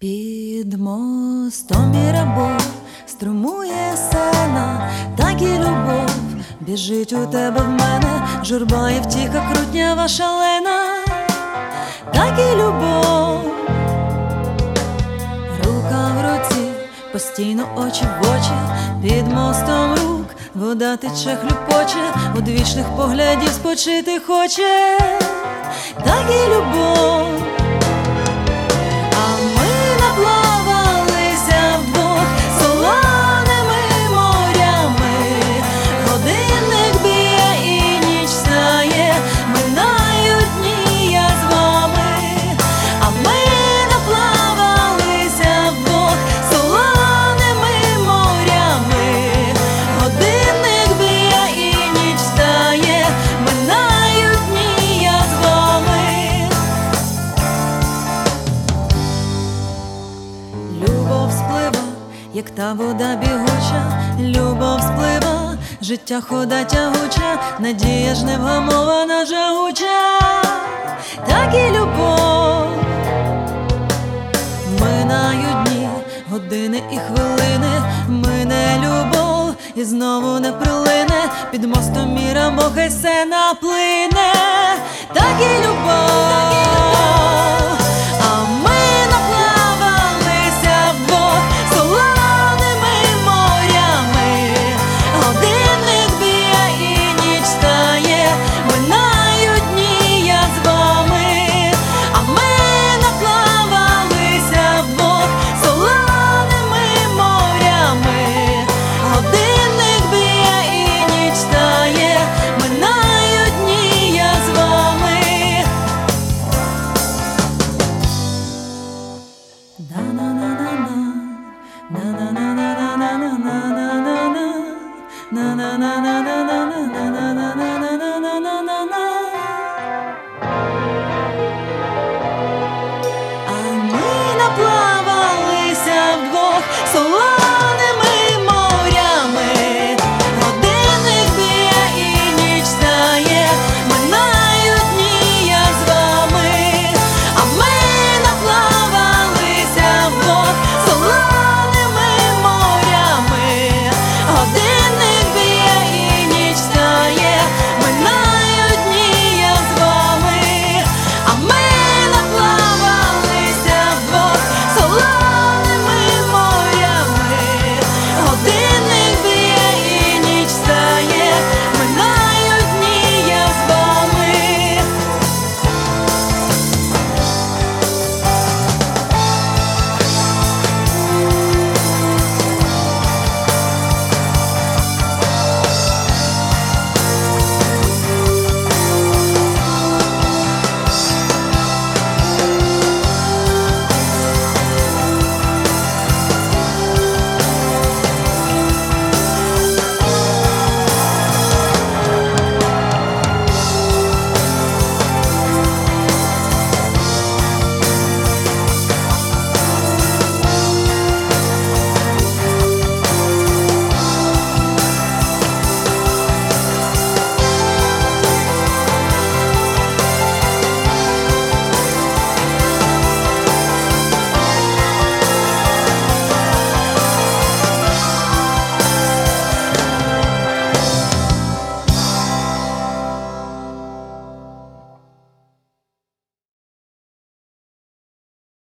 Під мостом Мірабо струмує сена, так і любов біжить у тебе в мене, журба і втіха крутнява шалена, так і любов, рука в руці, постійно очі в очі, під мостом рук, вода тече хлюпоче, у двічних поглядів спочити хоче, так і любов. Як та вода бігуча, любов сплива, життя хода тягуча, надія ж невгамована жагуча, так і любов, минають дні, години і хвилини, мине любов, і знову не прилине, під мостом міра хай се наплине, так і любов. ななな